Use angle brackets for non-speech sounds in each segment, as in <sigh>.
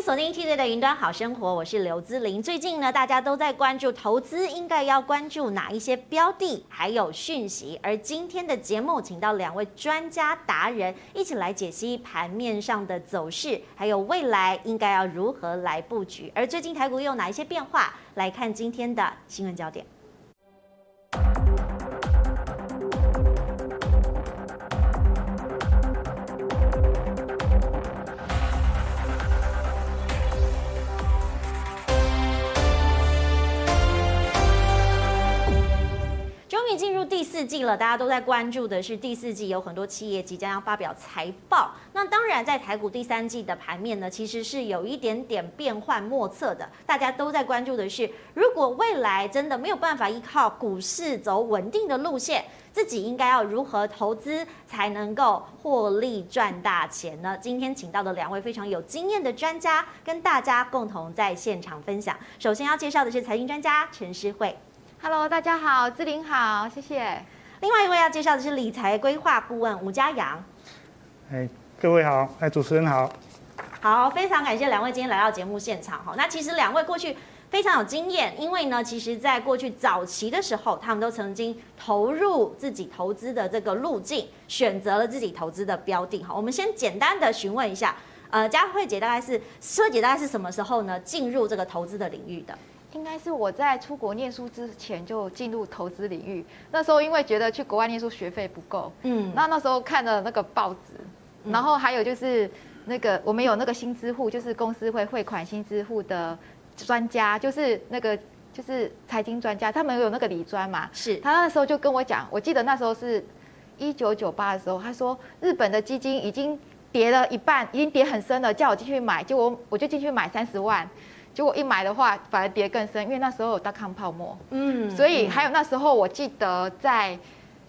锁定 TJ 的云端好生活，我是刘姿玲。最近呢，大家都在关注投资应该要关注哪一些标的，还有讯息。而今天的节目，请到两位专家达人一起来解析盘面上的走势，还有未来应该要如何来布局。而最近台股又有哪一些变化？来看今天的新闻焦点。进入第四季了，大家都在关注的是第四季有很多企业即将要发表财报。那当然，在台股第三季的盘面呢，其实是有一点点变幻莫测的。大家都在关注的是，如果未来真的没有办法依靠股市走稳定的路线，自己应该要如何投资才能够获利赚大钱呢？今天请到的两位非常有经验的专家，跟大家共同在现场分享。首先要介绍的是财经专家陈诗慧。Hello，大家好，志玲好，谢谢。另外一位要介绍的是理财规划顾问吴家阳。哎，各位好，哎，主持人好。好，非常感谢两位今天来到节目现场哈。那其实两位过去非常有经验，因为呢，其实在过去早期的时候，他们都曾经投入自己投资的这个路径，选择了自己投资的标的哈。我们先简单的询问一下，呃，佳慧姐大概是，诗慧姐大概是什么时候呢进入这个投资的领域的？应该是我在出国念书之前就进入投资领域。那时候因为觉得去国外念书学费不够，嗯，那那时候看了那个报纸，然后还有就是那个我们有那个新支户，就是公司会汇款新支户的专家，就是那个就是财经专家，他们有那个理专嘛，是他那时候就跟我讲，我记得那时候是一九九八的时候，他说日本的基金已经跌了一半，已经跌很深了，叫我进去买，结果我就进去买三十万。结果一买的话，反而跌更深，因为那时候有大康泡沫。嗯，所以还有那时候，我记得在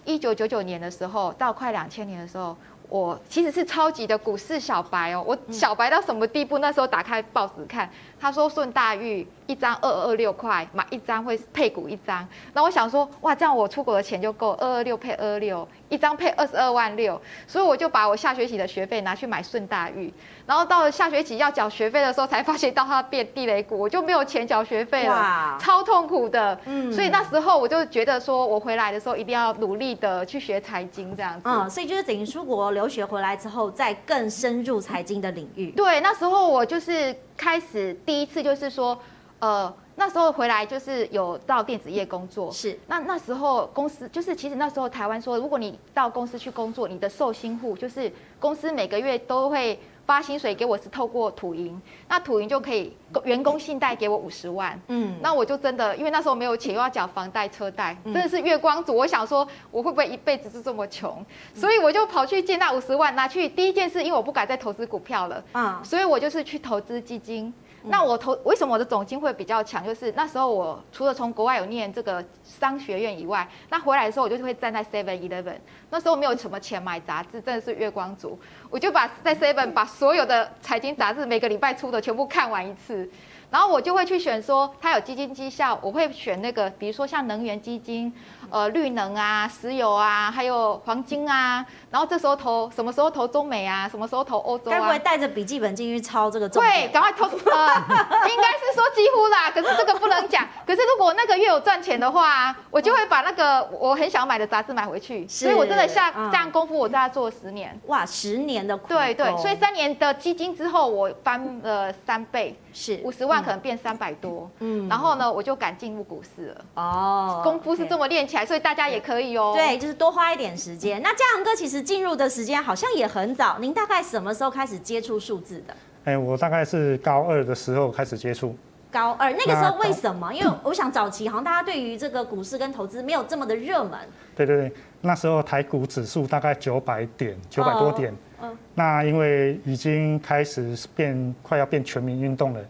一九九九年的时候，到快两千年的时候。我其实是超级的股市小白哦，我小白到什么地步？那时候打开报纸看，他说顺大玉一张二二六块，买一张会配股一张。那我想说，哇，这样我出国的钱就够二二六配二二六，一张配二十二万六，所以我就把我下学期的学费拿去买顺大玉。然后到了下学期要缴学费的时候，才发现到它变地雷股，我就没有钱缴学费了，超痛苦的。嗯，所以那时候我就觉得说，我回来的时候一定要努力的去学财经这样子。嗯，所以就是等于出国留学回来之后，再更深入财经的领域。对，那时候我就是开始第一次就是说，呃，那时候回来就是有到电子业工作。是，那那时候公司就是其实那时候台湾说，如果你到公司去工作，你的受薪户就是公司每个月都会。发薪水给我是透过土银，那土银就可以员工信贷给我五十万，嗯，那我就真的因为那时候没有钱，又要缴房贷车贷，真的是月光族。我想说我会不会一辈子就这么穷，所以我就跑去借那五十万拿去。第一件事，因为我不敢再投资股票了，啊，所以我就是去投资基金。那我投为什么我的总经会比较强？就是那时候我除了从国外有念这个商学院以外，那回来的时候我就会站在 Seven Eleven。那时候没有什么钱买杂志，真的是月光族。我就把在 Seven 把所有的财经杂志每个礼拜出的全部看完一次。然后我就会去选说，它有基金绩效，我会选那个，比如说像能源基金，呃，绿能啊，石油啊，还有黄金啊。然后这时候投，什么时候投中美啊？什么时候投欧洲啊？该不会带着笔记本进去抄这个？对，赶快投。呃，应该是说几乎啦，可是这个不能讲。可是如果那个月有赚钱的话，我就会把那个我很想买的杂志买回去。所以我真的下这样功夫，我在做了十年。哇，十年的苦。对对，所以三年的基金之后，我翻了三倍。是五十万可能变三百多，嗯，然后呢，我就敢进入股市了。哦，功夫是这么练起来，所以大家也可以哦。对，就是多花一点时间。那家扬哥其实进入的时间好像也很早，您大概什么时候开始接触数字的？哎，我大概是高二的时候开始接触。高二那个时候为什么？因为我想早期好像大家对于这个股市跟投资没有这么的热门。对对对，那时候台股指数大概九百点，九百多点。嗯，那因为已经开始变，快要变全民运动了，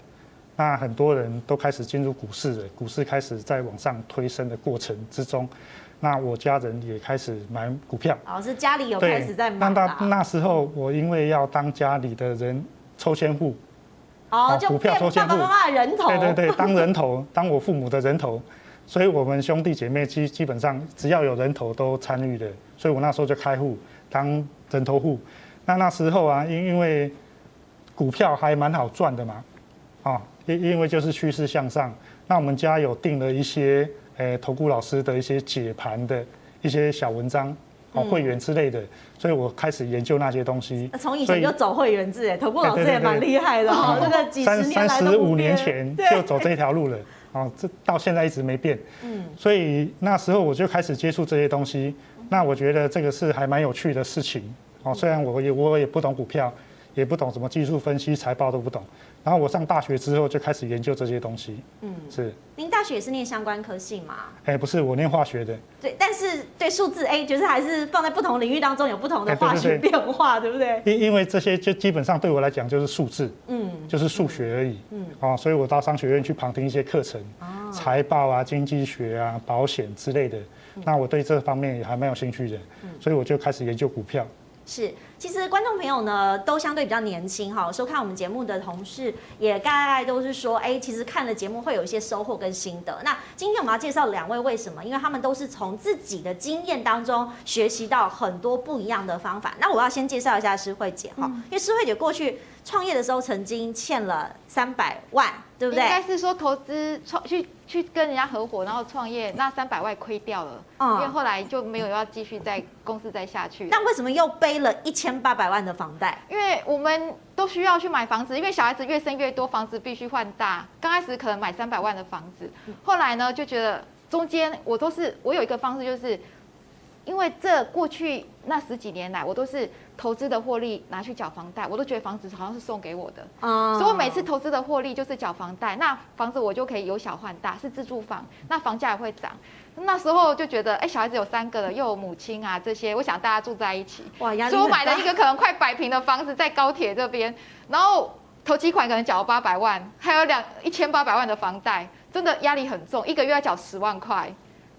那很多人都开始进入股市了，股市开始在往上推升的过程之中，那我家人也开始买股票。哦，是家里有开始在买。那到那时候我因为要当家里的人抽签户，哦，股票抽签户，爸爸妈妈的人头。对对对，当人头，当我父母的人头，所以我们兄弟姐妹基基本上只要有人头都参与的，所以我那时候就开户当人头户。那那时候啊，因因为股票还蛮好赚的嘛，啊，因因为就是趋势向上。那我们家有订了一些诶投顾老师的一些解盘的一些小文章，哦，会员之类的，所以我开始研究那些东西。从以前就走会员制，哎，投顾老师也蛮厉害的哦，这个几十年来三十五年前就走这条路了，哦，这到现在一直没变。嗯，所以那时候我就开始接触这些东西，那我觉得这个是还蛮有趣的事情。哦，虽然我也我也不懂股票，也不懂什么技术分析、财报都不懂。然后我上大学之后就开始研究这些东西。嗯，是。您大学也是念相关科系吗？哎，不是，我念化学的。对，但是对数字 A 就是还是放在不同领域当中有不同的化学变化，对不对？因因为这些就基本上对我来讲就是数字，嗯，就是数学而已。嗯。哦，所以我到商学院去旁听一些课程，财报啊、经济学啊、保险之类的。那我对这方面也还蛮有兴趣的，所以我就开始研究股票。是，其实观众朋友呢都相对比较年轻哈，收看我们节目的同事也大概都是说，哎，其实看了节目会有一些收获跟心得。那今天我们要介绍两位，为什么？因为他们都是从自己的经验当中学习到很多不一样的方法。那我要先介绍一下诗慧姐哈，嗯、因为诗慧姐过去创业的时候曾经欠了三百万。对不对？应该是说投资创去去跟人家合伙，然后创业，那三百万亏掉了，嗯，因为后来就没有要继续在公司再下去。那为什么又背了一千八百万的房贷？因为我们都需要去买房子，因为小孩子越生越多，房子必须换大。刚开始可能买三百万的房子，后来呢就觉得中间我都是我有一个方式就是。因为这过去那十几年来，我都是投资的获利拿去缴房贷，我都觉得房子好像是送给我的，嗯，所以我每次投资的获利就是缴房贷，那房子我就可以由小换大，是自住房，那房价也会涨。那时候就觉得，哎，小孩子有三个了，又有母亲啊这些，我想大家住在一起，哇，压力。所以我买了一个可能快百平的房子在高铁这边，然后头期款可能缴了八百万，还有两一千八百万的房贷，真的压力很重，一个月要缴十万块。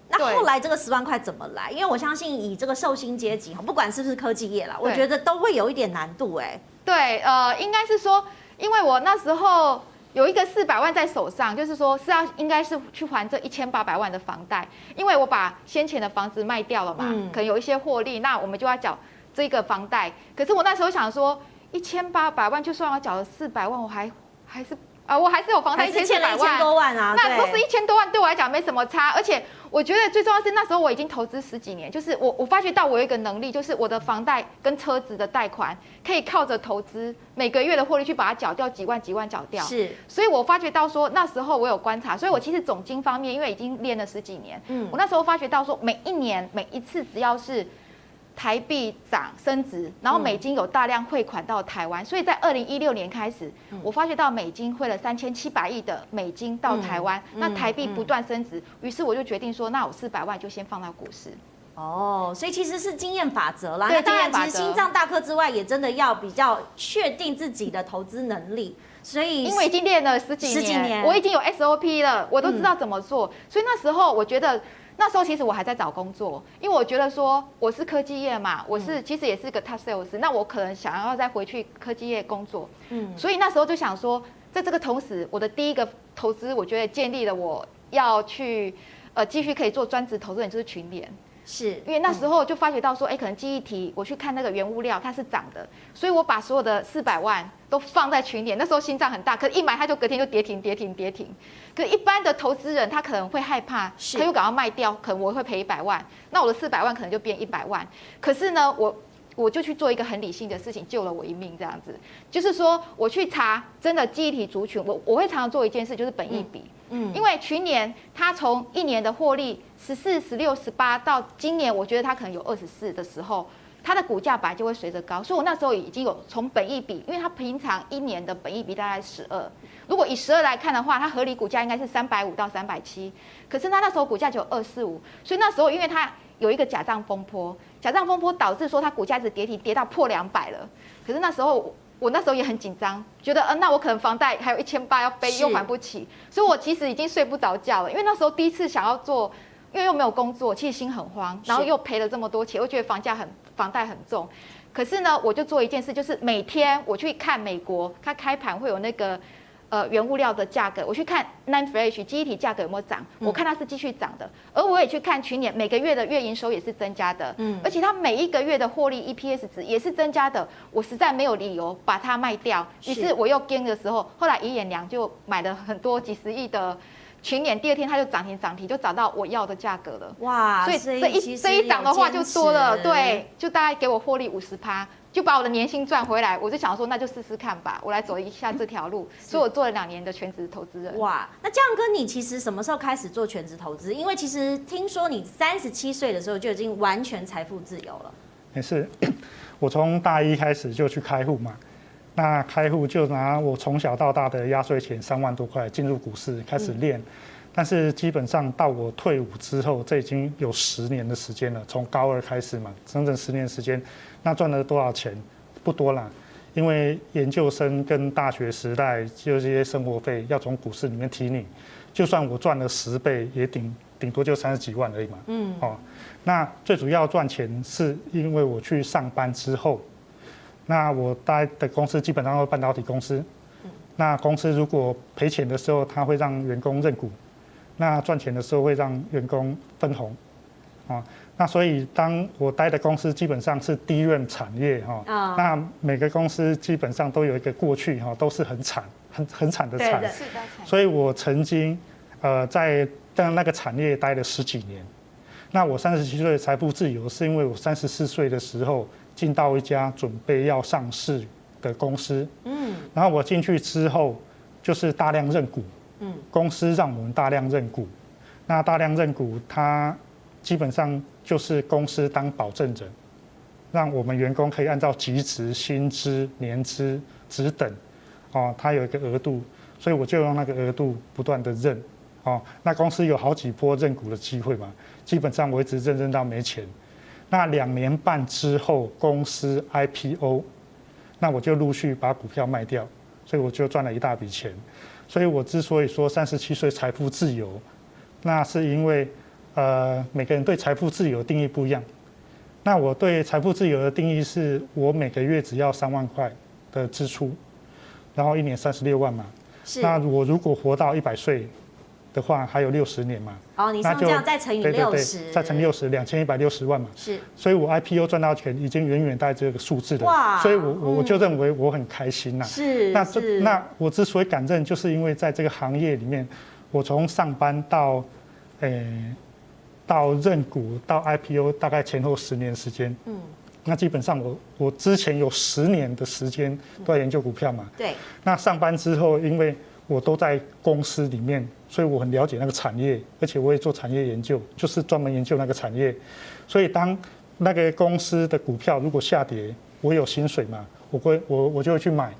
那后来这个十万块怎么来？因为我相信以这个寿星阶级哈，不管是不是科技业啦，我觉得都会有一点难度哎。对，呃，应该是说，因为我那时候有一个四百万在手上，就是说是要应该是去还这一千八百万的房贷，因为我把先前的房子卖掉了嘛，可能有一些获利，那我们就要缴这个房贷。可是我那时候想说，一千八百万就算我缴了四百万，我还还是。啊，我还是有房贷一千四百万，多万啊，那都是一千多万，对我来讲没什么差。而且我觉得最重要是那时候我已经投资十几年，就是我我发觉到我有一个能力，就是我的房贷跟车子的贷款可以靠着投资每个月的获利去把它缴掉几万几万缴掉。是，所以我发觉到说那时候我有观察，所以我其实总经方面因为已经练了十几年，嗯，我那时候发觉到说每一年每一次只要是。台币涨升值，然后美金有大量汇款到台湾，所以在二零一六年开始，我发觉到美金汇了三千七百亿的美金到台湾，那台币不断升值，于是我就决定说，那我四百万就先放到股市。哦，所以其实是经验法则啦。那当然，其实心脏大颗之外，也真的要比较确定自己的投资能力。所以因为已经练了十几年，十几年，我已经有 SOP 了，我都知道怎么做。所以那时候我觉得。那时候其实我还在找工作，因为我觉得说我是科技业嘛，我是其实也是个 top sales，那我可能想要再回去科技业工作，嗯，所以那时候就想说，在这个同时，我的第一个投资，我觉得建立了我要去呃继续可以做专职投资人，就是群联。是因为那时候就发觉到说，哎，可能记忆体，我去看那个原物料，它是涨的，所以我把所有的四百万都放在群点。那时候心脏很大，可是一买它就隔天就跌停，跌停，跌停。可一般的投资人他可能会害怕，他又赶快卖掉，可能我会赔一百万，那我的四百万可能就变一百万。可是呢，我我就去做一个很理性的事情，救了我一命，这样子，就是说我去查真的记忆体族群，我我会常常做一件事，就是本益比。嗯，因为去年它从一年的获利十四、十六、十八到今年，我觉得它可能有二十四的时候，它的股价本来就会随着高，所以我那时候已经有从本益比，因为它平常一年的本益比大概十二，如果以十二来看的话，它合理股价应该是三百五到三百七，可是它那时候股价只有二四五，所以那时候因为它有一个假账风波，假账风波导致说它股价一直跌停，跌到破两百了，可是那时候。我那时候也很紧张，觉得，嗯、呃，那我可能房贷还有一千八要背，又还不起，所以我其实已经睡不着觉了。因为那时候第一次想要做，因为又没有工作，其实心很慌，然后又赔了这么多钱，我觉得房价很，房贷很重。可是呢，我就做一件事，就是每天我去看美国，它开盘会有那个呃原物料的价格，我去看 NAND Flash 记忆体价格有没有涨，我看它是继续涨的。而我也去看去年每个月的月营收也是增加的，嗯，而且它每一个月的获利 EPS 值也是增加的。我实在没有理由把它卖掉，于是我又跟的时候，后来一眼量就买了很多几十亿的。群联第二天它就涨停涨停，就涨到我要的价格了。哇！所以这一这一涨的话就多了，对，就大概给我获利五十趴，就把我的年薪赚回来。我就想说，那就试试看吧，我来走一下这条路。所以我做了两年的全职投资人。哇！那这样跟你其实什么时候开始做全职投资？因为其实听说你三十七岁的时候就已经完全财富自由了。没事，<coughs> 我从大一开始就去开户嘛。那开户就拿我从小到大的压岁钱三万多块进入股市开始练，但是基本上到我退伍之后，这已经有十年的时间了。从高二开始嘛，整整十年时间，那赚了多少钱？不多啦，因为研究生跟大学时代就这些生活费要从股市里面提你，就算我赚了十倍，也顶顶多就三十几万而已嘛。嗯，哦，那最主要赚钱是因为我去上班之后。那我待的公司基本上都是半导体公司，那公司如果赔钱的时候，他会让员工认股；那赚钱的时候会让员工分红，啊，那所以当我待的公司基本上是低润产业哈，那每个公司基本上都有一个过去哈，都是很惨、很很惨的惨，所以我曾经呃在当那个产业待了十几年。那我三十七岁财富自由，是因为我三十四岁的时候。进到一家准备要上市的公司，嗯，然后我进去之后就是大量认股，嗯，公司让我们大量认股，那大量认股，它基本上就是公司当保证人，让我们员工可以按照职职、薪资、年资、职等，哦，它有一个额度，所以我就用那个额度不断的认，哦，那公司有好几波认股的机会嘛，基本上我一直认认到没钱。那两年半之后，公司 IPO，那我就陆续把股票卖掉，所以我就赚了一大笔钱。所以我之所以说三十七岁财富自由，那是因为，呃，每个人对财富自由的定义不一样。那我对财富自由的定义是我每个月只要三万块的支出，然后一年三十六万嘛。是。那我如果活到一百岁。的话还有六十年嘛？哦，你像这样再乘以六十，再乘六十，两千一百六十万嘛。是，所以我 IPO 赚到钱已经远远大于这个数字了。哇！所以我我我就认为我很开心呐。是。那这那我之所以敢认，就是因为在这个行业里面，我从上班到，诶、欸，到认股到 IPO 大概前后十年时间。嗯。那基本上我我之前有十年的时间都在研究股票嘛。对。那上班之后，因为我都在公司里面。所以我很了解那个产业，而且我也做产业研究，就是专门研究那个产业。所以当那个公司的股票如果下跌，我有薪水嘛，我会我我就会去买，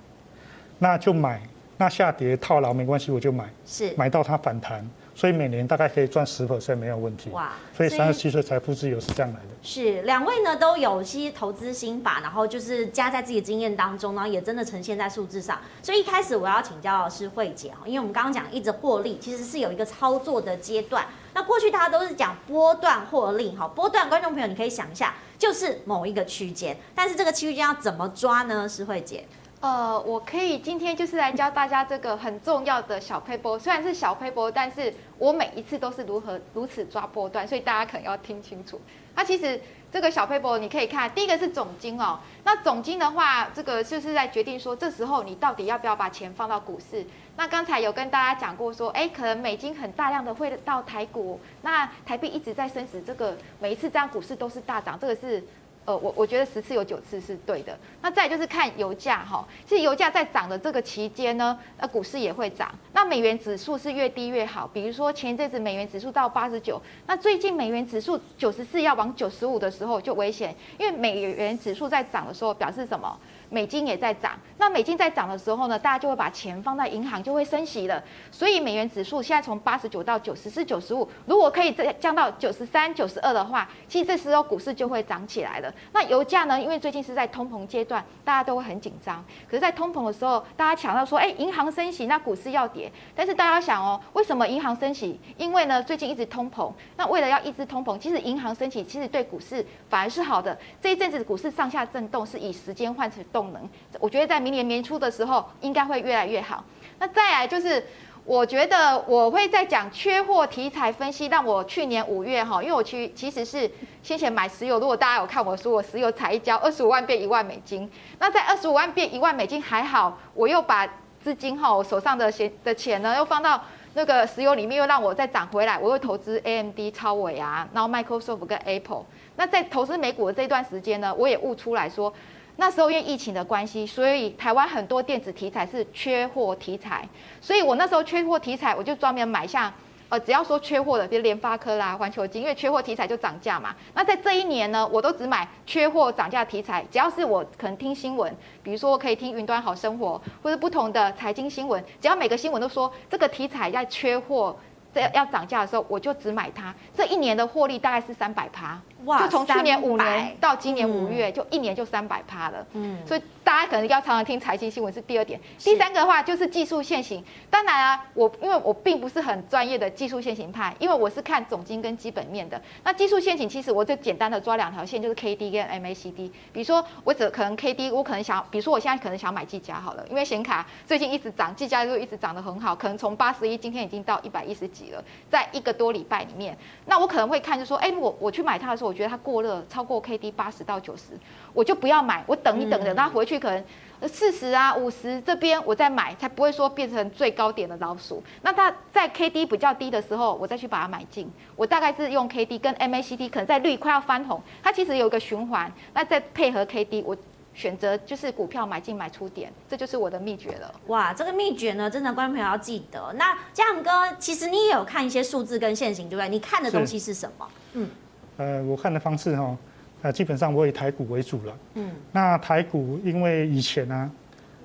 那就买，那下跌套牢没关系，我就买，是买到它反弹。所以每年大概可以赚十 percent 没有问题。哇！所以三十七岁财富自由是这样来的。是两位呢都有些投资心法，然后就是加在自己的经验当中，然后也真的呈现在数字上。所以一开始我要请教的是慧姐哈，因为我们刚刚讲一直获利，其实是有一个操作的阶段。那过去大家都是讲波段获利哈，波段观众朋友你可以想一下，就是某一个区间，但是这个区间要怎么抓呢？是慧姐。呃，我可以今天就是来教大家这个很重要的小撇步，虽然是小撇步，但是我每一次都是如何如此抓波段，所以大家可能要听清楚。那其实这个小撇步你可以看，第一个是总金哦，那总金的话，这个就是在决定说这时候你到底要不要把钱放到股市。那刚才有跟大家讲过说，哎，可能美金很大量的会到台股，那台币一直在升值，这个每一次这样股市都是大涨，这个是。呃，我我觉得十次有九次是对的。那再就是看油价哈，其实油价在涨的这个期间呢，那股市也会涨。那美元指数是越低越好，比如说前一阵子美元指数到八十九，那最近美元指数九十四要往九十五的时候就危险，因为美元指数在涨的时候表示什么？美金也在涨，那美金在涨的时候呢，大家就会把钱放在银行，就会升息了。所以美元指数现在从八十九到九十四、九十五，如果可以再降到九十三、九十二的话，其实这时候股市就会涨起来了。那油价呢？因为最近是在通膨阶段，大家都会很紧张。可是，在通膨的时候，大家抢到说，哎，银行升息，那股市要跌。但是大家想哦，为什么银行升息？因为呢，最近一直通膨。那为了要抑制通膨，其实银行升息其实对股市反而是好的。这一阵子股市上下震动是以时间换成动。动能。我觉得在明年年初的时候应该会越来越好。那再来就是。我觉得我会在讲缺货题材分析，让我去年五月哈，因为我去其实是先前买石油，如果大家有看我说，我石油踩一脚二十五万变一万美金，那在二十五万变一万美金还好，我又把资金哈，我手上的钱的钱呢，又放到那个石油里面，又让我再涨回来，我又投资 AMD 超微啊，然后 Microsoft 跟 Apple，那在投资美股的这段时间呢，我也悟出来说。那时候因为疫情的关系，所以台湾很多电子题材是缺货题材，所以我那时候缺货题材，我就专门买下，呃，只要说缺货的，比如联发科啦、环球金，因为缺货题材就涨价嘛。那在这一年呢，我都只买缺货涨价题材，只要是我可能听新闻，比如说我可以听云端好生活，或者不同的财经新闻，只要每个新闻都说这个题材在缺货，在要涨价的时候，我就只买它。这一年的获利大概是三百趴。就从去年五年到今年五月，就一年就三百趴了。嗯，所以大家可能要常常听财经新闻是第二点。第三个的话就是技术线型。当然啊，我因为我并不是很专业的技术线型派，因为我是看总经跟基本面的。那技术线型其实我就简单的抓两条线，就是 K D 跟 M A C D。比如说我只可能 K D，我可能想，比如说我现在可能想买技嘉好了，因为显卡最近一直涨，技嘉就一直涨得很好，可能从八十一今天已经到一百一十几了，在一个多礼拜里面，那我可能会看就说，哎，我我去买它的时候。我觉得它过热，超过 K D 八十到九十，我就不要买，我等一等，等它回去可能四十啊五十这边我再买，才不会说变成最高点的老鼠。那它在 K D 比较低的时候，我再去把它买进。我大概是用 K D 跟 M A C D，可能在绿快要翻红，它其实有一个循环。那再配合 K D，我选择就是股票买进买出点，这就是我的秘诀了。哇，这个秘诀呢，真的观众朋友要记得。那嘉恒哥，其实你也有看一些数字跟线型，对不对？你看的东西是什么？嗯。呃，我看的方式哈，呃，基本上我以台股为主了。嗯，那台股因为以前呢、啊，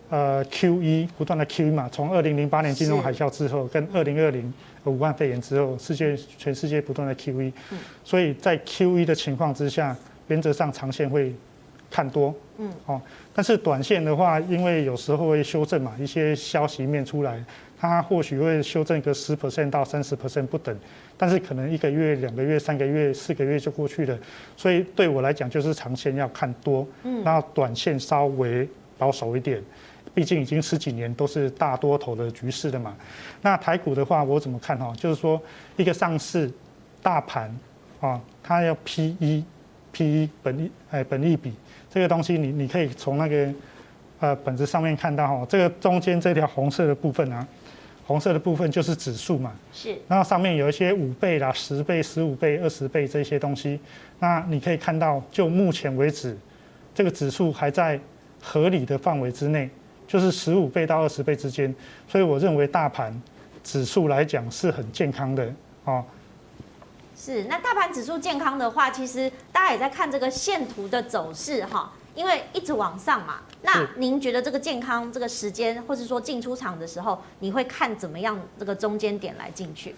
呃，QE 不断的 QE 嘛，从二零零八年金融海啸之后，跟二零二零武汉肺炎之后，世界全世界不断的 QE，所以在 QE 的情况之下，原则上长线会看多。嗯，哦，但是短线的话，因为有时候会修正嘛，一些消息面出来。它或许会修正个十 percent 到三十 percent 不等，但是可能一个月、两个月、三个月、四个月就过去了。所以对我来讲，就是长线要看多，嗯，然后短线稍微保守一点。毕竟已经十几年都是大多头的局势了嘛。那台股的话，我怎么看哈？就是说一个上市大盘啊，它要 P E P E 本利哎本利比这个东西你，你你可以从那个呃本子上面看到哈，这个中间这条红色的部分啊。红色的部分就是指数嘛，是，然后上面有一些五倍啦、十倍、十五倍、二十倍这些东西，那你可以看到，就目前为止，这个指数还在合理的范围之内，就是十五倍到二十倍之间，所以我认为大盘指数来讲是很健康的哦。是，那大盘指数健康的话，其实大家也在看这个线图的走势哈。因为一直往上嘛，那您觉得这个健康这个时间，或是说进出场的时候，你会看怎么样这个中间点来进去？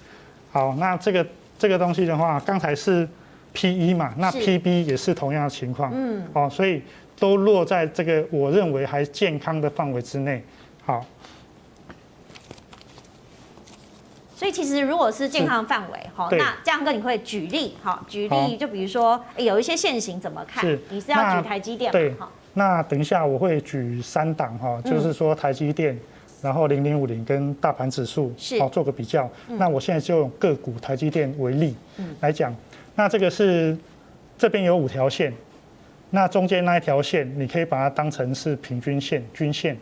好，那这个这个东西的话，刚才是 P E 嘛，那 P B 也是同样的情况，嗯，哦，所以都落在这个我认为还健康的范围之内。好，所以其实如果是健康范围，好，那这样跟你会举例，好，举例就比如说有一些线型怎么看？是，你是要举台积电吗？对。那等一下我会举三档哈，就是说台积电，然后零零五零跟大盘指数，好做个比较。那我现在就用个股台积电为例来讲。那这个是这边有五条线，那中间那一条线你可以把它当成是平均线均线。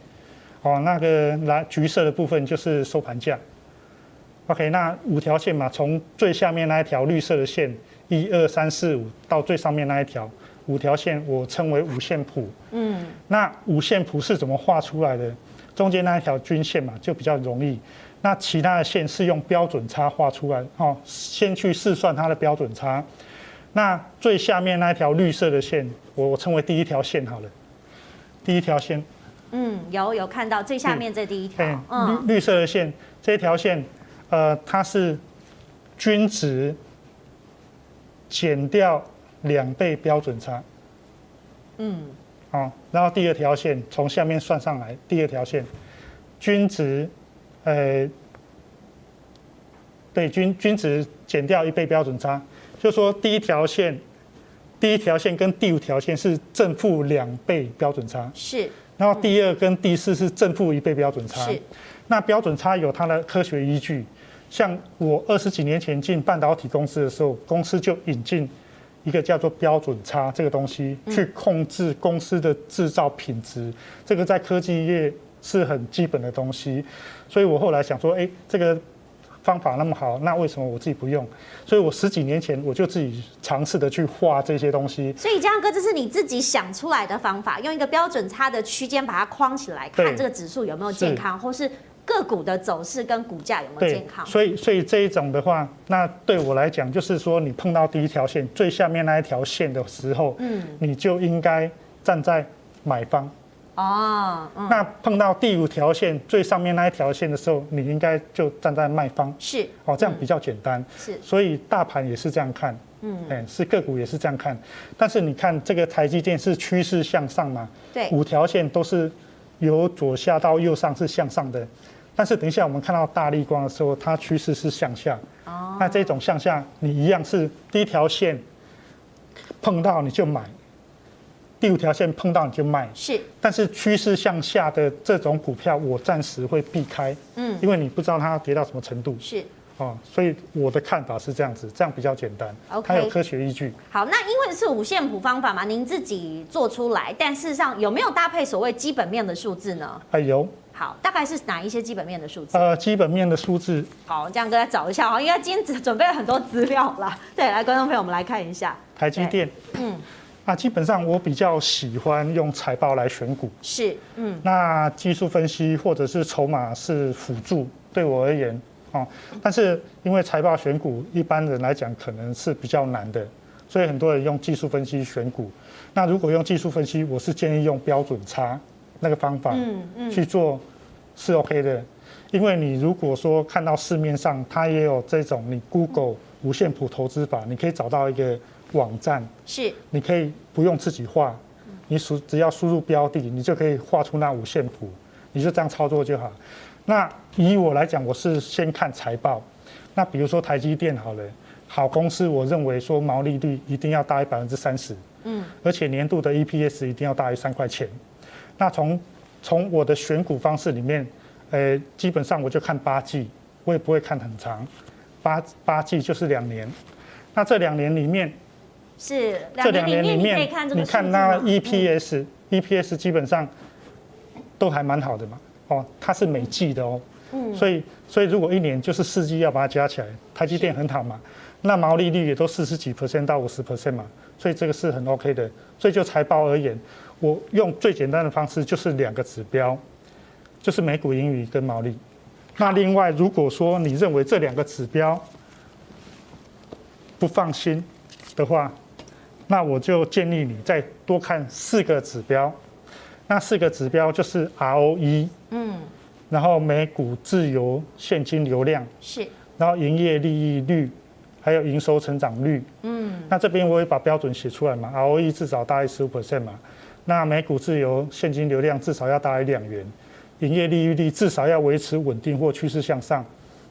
哦，那个蓝橘色的部分就是收盘价。OK，那五条线嘛，从最下面那一条绿色的线一二三四五到最上面那一条。五条线我称为五线谱，嗯，那五线谱是怎么画出来的？中间那一条均线嘛，就比较容易。那其他的线是用标准差画出来，哦，先去试算它的标准差。那最下面那一条绿色的线，我我称为第一条线好了。第一条线，嗯，有有看到最下面这第一条，嗯，绿绿色的线，这条线，呃，它是均值减掉。两倍标准差，嗯，好，然后第二条线从下面算上来，第二条线均值，呃，对，均均值减掉一倍标准差，就说第一条线，第一条线跟第五条线是正负两倍标准差，是，然后第二跟第四是正负一倍标准差。是。那标准差有它的科学依据，像我二十几年前进半导体公司的时候，公司就引进一个叫做标准差这个东西，去控制公司的制造品质。这个在科技业是很基本的东西，所以我后来想说，哎，这个。方法那么好，那为什么我自己不用？所以我十几年前我就自己尝试的去画这些东西。所以，江哥，这是你自己想出来的方法，用一个标准差的区间把它框起来，看这个指数有没有健康，或是个股的走势跟股价有没有健康。所以，所以这一种的话，那对我来讲，就是说你碰到第一条线最下面那一条线的时候，嗯，你就应该站在买方。哦，嗯、那碰到第五条线最上面那一条线的时候，你应该就站在卖方。是，哦，这样比较简单。是，所以大盘也是这样看。嗯，哎，是个股也是这样看。但是你看这个台积电是趋势向上嘛？对，五条线都是由左下到右上是向上的。但是等一下我们看到大立光的时候，它趋势是向下。哦，那这种向下，你一样是第一条线碰到你就买。第五条线碰到你就卖，是，但是趋势向下的这种股票，我暂时会避开，嗯，因为你不知道它跌到什么程度，是，哦，所以我的看法是这样子，这样比较简单，OK，它有科学依据。好，那因为是五线谱方法嘛，您自己做出来，但事实上有没有搭配所谓基本面的数字呢？哎，有。好，大概是哪一些基本面的数字？呃，基本面的数字。好，这样跟找一下哈，因为今天只准备了很多资料啦。对，来，观众朋友，我们来看一下台积电，嗯。啊基本上我比较喜欢用财报来选股，是，嗯，那技术分析或者是筹码是辅助，对我而言，哦，但是因为财报选股一般人来讲可能是比较难的，所以很多人用技术分析选股。那如果用技术分析，我是建议用标准差那个方法，嗯嗯，去做是 OK 的，因为你如果说看到市面上它也有这种你 Google 五线谱投资法，你可以找到一个。网站是，你可以不用自己画，你输只要输入标的，你就可以画出那五线谱，你就这样操作就好。那以我来讲，我是先看财报。那比如说台积电好了，好公司，我认为说毛利率一定要大于百分之三十，嗯，而且年度的 EPS 一定要大于三块钱。那从从我的选股方式里面，呃，基本上我就看八季，我也不会看很长，八八季就是两年。那这两年里面。是这两年里面，你看那 EPS，EPS、嗯、EPS 基本上都还蛮好的嘛。哦，它是每季的哦。嗯。所以，所以如果一年就是四季要把它加起来，台积电很好嘛。那毛利率也都四十几 percent 到五十 percent 嘛。所以这个是很 OK 的。所以就财报而言，我用最简单的方式就是两个指标，就是每股盈余跟毛利。那另外，如果说你认为这两个指标不放心的话，那我就建议你再多看四个指标，那四个指标就是 ROE，嗯，然后每股自由现金流量是，然后营业利益率，还有营收成长率，嗯，那这边我也把标准写出来嘛，ROE 至少大于十五 percent 嘛，那每股自由现金流量至少要大于两元，营业利益率至少要维持稳定或趋势向上，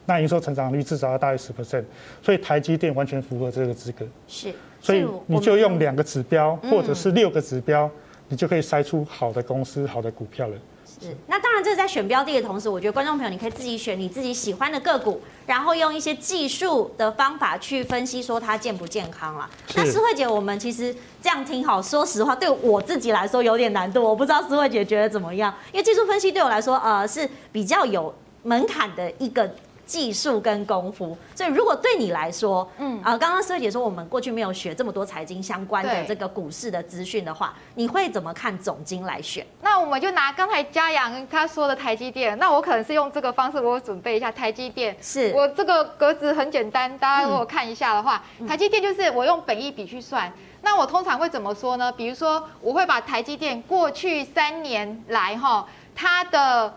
那营收成长率至少要大于十 percent，所以台积电完全符合这个资格，是。所以你就用两个指标，或者是六个指标，你就可以筛出好的公司、好的股票了。是，那当然这是在选标的的同时，我觉得观众朋友你可以自己选你自己喜欢的个股，然后用一些技术的方法去分析说它健不健康了。那思慧姐，我们其实这样听好，说实话对我自己来说有点难度，我不知道思慧姐觉得怎么样？因为技术分析对我来说，呃，是比较有门槛的一个。技术跟功夫，所以如果对你来说，嗯。啊，刚刚师姐说我们过去没有学这么多财经相关的这个股市的资讯的话，你会怎么看总经来选？那我们就拿刚才嘉阳他说的台积电，那我可能是用这个方式，我准备一下台积电，是。我这个格子很简单，大家如果看一下的话，嗯、台积电就是我用本益比去算，那我通常会怎么说呢？比如说我会把台积电过去三年来哈它的。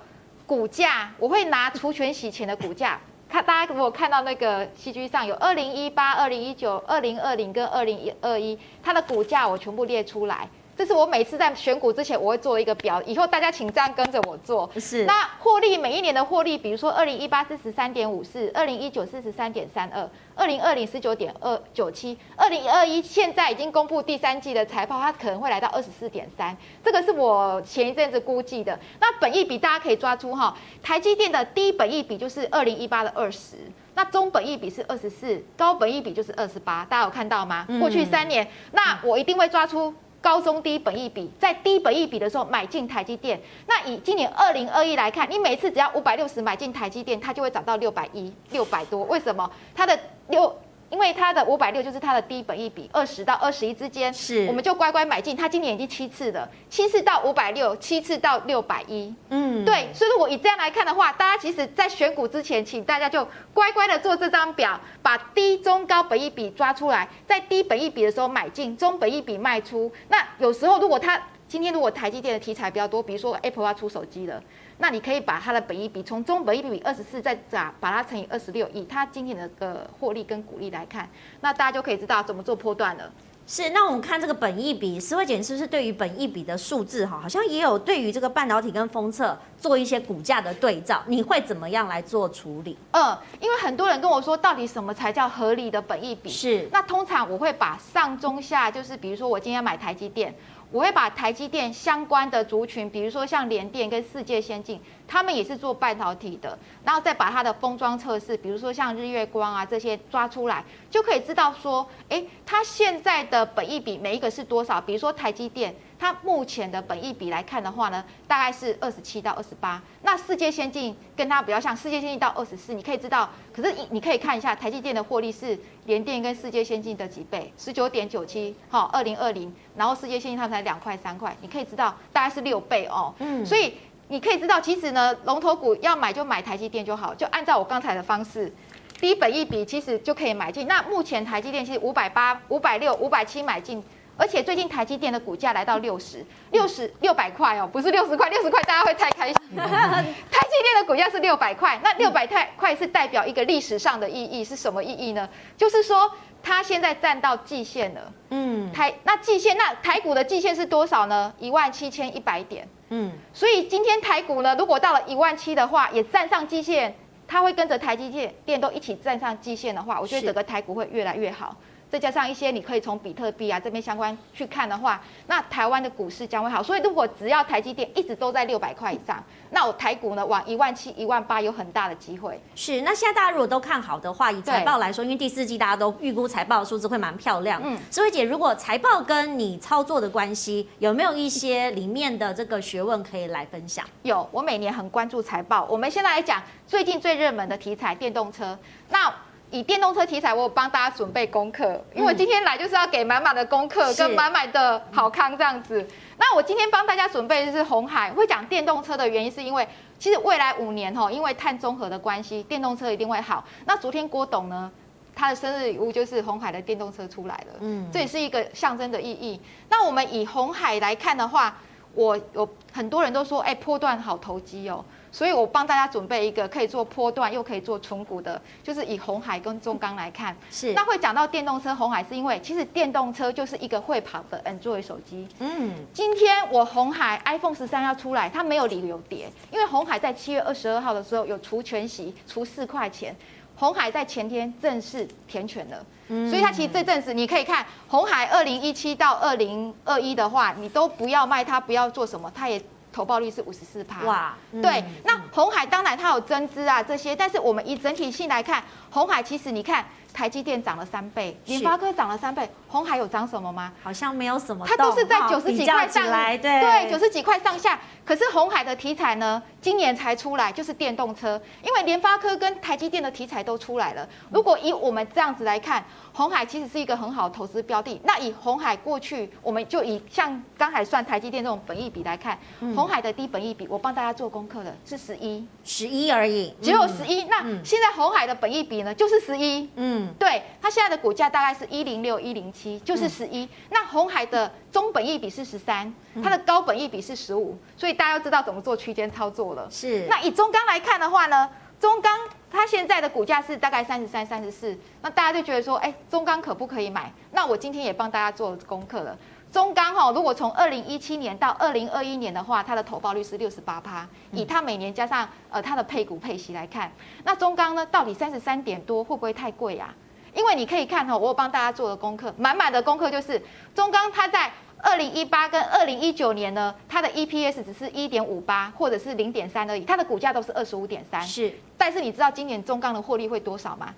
股价我会拿除权洗钱的股价，看大家如果看到那个 CG 上有二零一八、二零一九、二零二零跟二零一二一，它的股价我全部列出来。这是我每次在选股之前我会做一个表，以后大家请这样跟着我做。是。那获利每一年的获利，比如说二零一八是十三点五四，二零一九是十三点三二，二零二零十九点二九七，二零二一现在已经公布第三季的财报，它可能会来到二十四点三，这个是我前一阵子估计的。那本益比大家可以抓出哈，台积电的低本益比就是二零一八的二十。那中本益比是二十四，高本益比就是二十八，大家有看到吗？过去三年，那我一定会抓出高中低本益比，在低本益比的时候买进台积电。那以今年二零二一来看，你每次只要五百六十买进台积电，它就会涨到六百一、六百多。为什么？它的六。因为它的五百六就是它的低本益比，二十到二十一之间，是我们就乖乖买进。它今年已经七次了，七次到五百六，七次到六百一。嗯，对。所以如果以这样来看的话，大家其实在选股之前，请大家就乖乖的做这张表，把低、中、高本益比抓出来，在低本益比的时候买进，中本益比卖出。那有时候如果它今天如果台积电的题材比较多，比如说 Apple 要出手机了。那你可以把它的本益比从中本益比二十四，再把把它乘以二十六，以它今天的个获利跟股利来看，那大家就可以知道怎么做波段了。是，那我们看这个本益比，施惠姐是不是对于本益比的数字哈，好像也有对于这个半导体跟封测做一些股价的对照，你会怎么样来做处理？嗯，因为很多人跟我说，到底什么才叫合理的本益比？是，那通常我会把上中下，就是比如说我今天要买台积电。我会把台积电相关的族群，比如说像联电跟世界先进，他们也是做半导体的，然后再把它的封装测试，比如说像日月光啊这些抓出来，就可以知道说，哎，它现在的本益比每一个是多少？比如说台积电。它目前的本益比来看的话呢，大概是二十七到二十八。那世界先进跟它比较像，世界先进到二十四，你可以知道。可是你可以看一下台积电的获利是联电跟世界先进的几倍，十九点九七，好，二零二零，然后世界先进它才两块三块，你可以知道大概是六倍哦。嗯，所以你可以知道，其实呢，龙头股要买就买台积电就好，就按照我刚才的方式，低本益比其实就可以买进。那目前台积电其实五百八、五百六、五百七买进。而且最近台积电的股价来到六十六十六百块哦，不是六十块，六十块大家会太开心。<laughs> 台积电的股价是六百块，那六百太块是代表一个历史上的意义，是什么意义呢？就是说它现在站到季线了。嗯，台那季线那台股的季线是多少呢？一万七千一百点。嗯，所以今天台股呢，如果到了一万七的话，也站上季线，它会跟着台积电电都一起站上季线的话，我觉得整个台股会越来越好。再加上一些你可以从比特币啊这边相关去看的话，那台湾的股市将会好。所以如果只要台积电一直都在六百块以上，那我台股呢往一万七、一万八有很大的机会。是，那现在大家如果都看好的话，以财报来说，因为第四季大家都预估财报的数字会蛮漂亮。嗯，施惠姐，如果财报跟你操作的关系，有没有一些里面的这个学问可以来分享？有，我每年很关注财报。我们现在来讲最近最热门的题材电动车。那以电动车题材，我有帮大家准备功课，因为我今天来就是要给满满的功课跟满满的好康这样子。那我今天帮大家准备的是红海，会讲电动车的原因是因为，其实未来五年哈，因为碳中和的关系，电动车一定会好。那昨天郭董呢，他的生日礼物就是红海的电动车出来了，嗯，这也是一个象征的意义。那我们以红海来看的话，我有很多人都说，哎，波段好投机哦。所以我帮大家准备一个可以做波段又可以做纯股的，就是以红海跟中钢来看，<laughs> 是那会讲到电动车红海，是因为其实电动车就是一个会跑的 Android 手机。嗯，今天我红海 iPhone 十三要出来，它没有理由跌，因为红海在七月二十二号的时候有除权息，除四块钱，鸿海在前天正式填权了，所以它其实这阵子你可以看红海二零一七到二零二一的话，你都不要卖它，不要做什么，它也。投报率是五十四趴，哇，对，那红海当然它有增资啊这些，但是我们以整体性来看，红海其实你看台积电涨了三倍，联发科涨了三倍，红海有涨什么吗？好像没有什么，它都是在九十几块上来，对对，九十几块上下。可是红海的题材呢，今年才出来，就是电动车，因为联发科跟台积电的题材都出来了。如果以我们这样子来看，红海其实是一个很好的投资标的。那以红海过去，我们就以像刚才算台积电这种本益比来看，红海的低本益比，我帮大家做功课的是十一，十一而已，只有十一。那现在红海的本益比呢，就是十一。嗯，对，它现在的股价大概是一零六一零七，就是十一。那红海的中本益比是十三，它的高本益比是十五，所以大家要知道怎么做区间操作了。是。那以中钢来看的话呢，中钢它现在的股价是大概三十三、三十四，那大家就觉得说，哎，中钢可不可以买？那我今天也帮大家做功课了。中钢哈，如果从二零一七年到二零二一年的话，它的投报率是六十八趴，以它每年加上呃它的配股配息来看，那中钢呢，到底三十三点多会不会太贵呀？因为你可以看哈，我有帮大家做的功课，满满的功课就是中钢它在二零一八跟二零一九年呢，它的 EPS 只是一点五八或者是零点三而已，它的股价都是二十五点三。是，但是你知道今年中钢的获利会多少吗？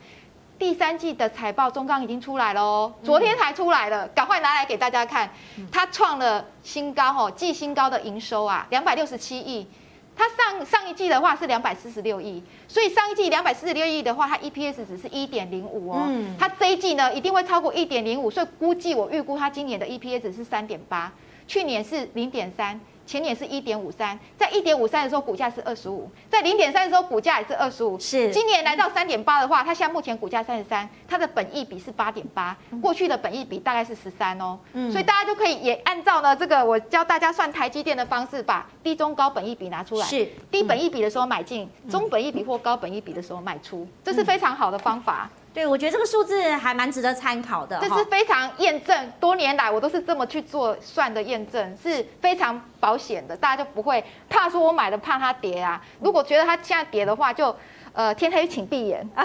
第三季的财报中钢已经出来了哦，昨天才出来了，赶快拿来给大家看，它创了新高哦，季新高的营收啊，两百六十七亿。它上上一季的话是两百四十六亿，所以上一季两百四十六亿的话，它 EPS 只是一点零五哦。它这一季呢一定会超过一点零五，所以估计我预估它今年的 EPS 是三点八，去年是零点三。前年是一点五三，在一点五三的时候股价是二十五，在零点三的时候股价也是二十五。是，今年来到三点八的话，它现在目前股价三十三，它的本益比是八点八，过去的本益比大概是十三哦。嗯，所以大家就可以也按照呢这个我教大家算台积电的方式，把低中高本益比拿出来。是，低本益比的时候买进，中本益比或高本益比的时候卖出，这是非常好的方法。对，我觉得这个数字还蛮值得参考的。这是非常验证，多年来我都是这么去做算的验证，是非常保险的，大家就不会怕说我买的怕它跌啊。如果觉得它现在跌的话，就。呃，天黑请闭眼。<laughs> 哦，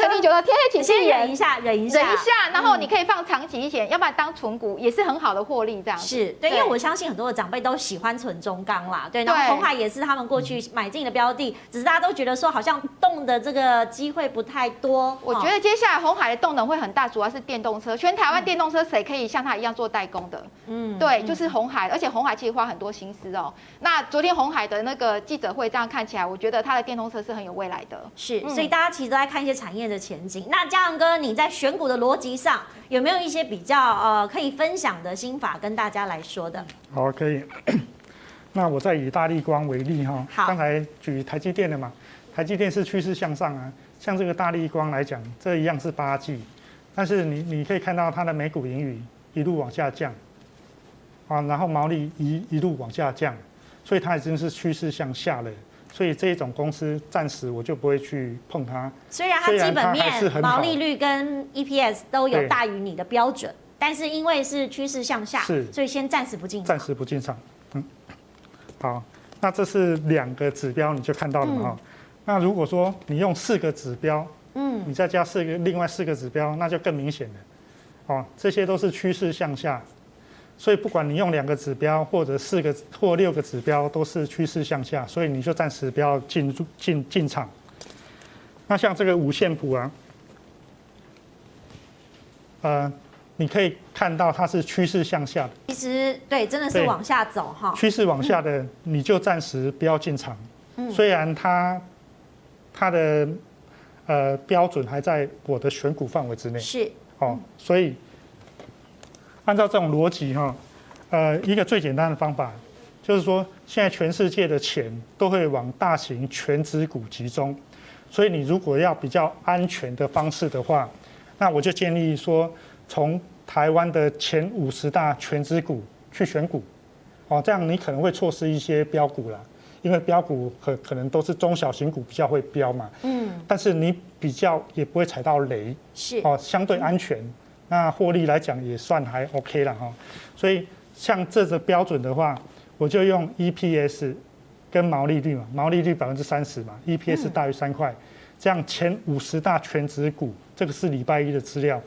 陈明觉得天黑请闭眼，忍一下，忍一下，忍一下，然后你可以放长期一些，要不然当存股也是很好的获利，这样。是对，因为我相信很多的长辈都喜欢存中钢啦，对，然后红海也是他们过去买进的标的，只是大家都觉得说好像动的这个机会不太多。我觉得接下来红海的动能会很大，主要是电动车，全台湾电动车谁可以像他一样做代工的？嗯，对，就是红海，而且红海其实花很多心思哦。那昨天红海的那个记者会这样看起来，我觉得他的电动车是很有未来的。是，所以大家其实都在看一些产业的前景。那嘉阳哥，你在选股的逻辑上有没有一些比较呃可以分享的心法跟大家来说的？好，可以。<coughs> 那我再以大立光为例哈，好，刚才举台积电的嘛，台积电是趋势向上啊。像这个大立光来讲，这一样是八 G，但是你你可以看到它的每股盈余一路往下降，啊，然后毛利一一路往下降，所以它已经是趋势向下了。所以这一种公司暂时我就不会去碰它。虽然它基本面、毛利率跟 EPS 都有大于你的标准，但是因为是趋势向下，是，所以先暂时不进场。暂时不进场。嗯，好，那这是两个指标，你就看到了嘛？嗯。那如果说你用四个指标，嗯，你再加四个另外四个指标，那就更明显了。哦，这些都是趋势向下。所以不管你用两个指标或者四个或六个指标，都是趋势向下，所以你就暂时不要进入进进场。那像这个五线谱啊，呃，你可以看到它是趋势向下的。其实对，真的是往下走哈。趋势往下的，你就暂时不要进场。虽然它它的呃标准还在我的选股范围之内。是。哦，所以。按照这种逻辑哈，呃，一个最简单的方法，就是说，现在全世界的钱都会往大型全值股集中，所以你如果要比较安全的方式的话，那我就建议说，从台湾的前五十大全值股去选股，哦，这样你可能会错失一些标股啦，因为标股可可能都是中小型股比较会标嘛，嗯，但是你比较也不会踩到雷，是。哦，相对安全。那获利来讲也算还 OK 了哈，所以像这个标准的话，我就用 EPS 跟毛利率嘛，毛利率百分之三十嘛，EPS 大于三块，这样前五十大全值股，这个是礼拜一的资料，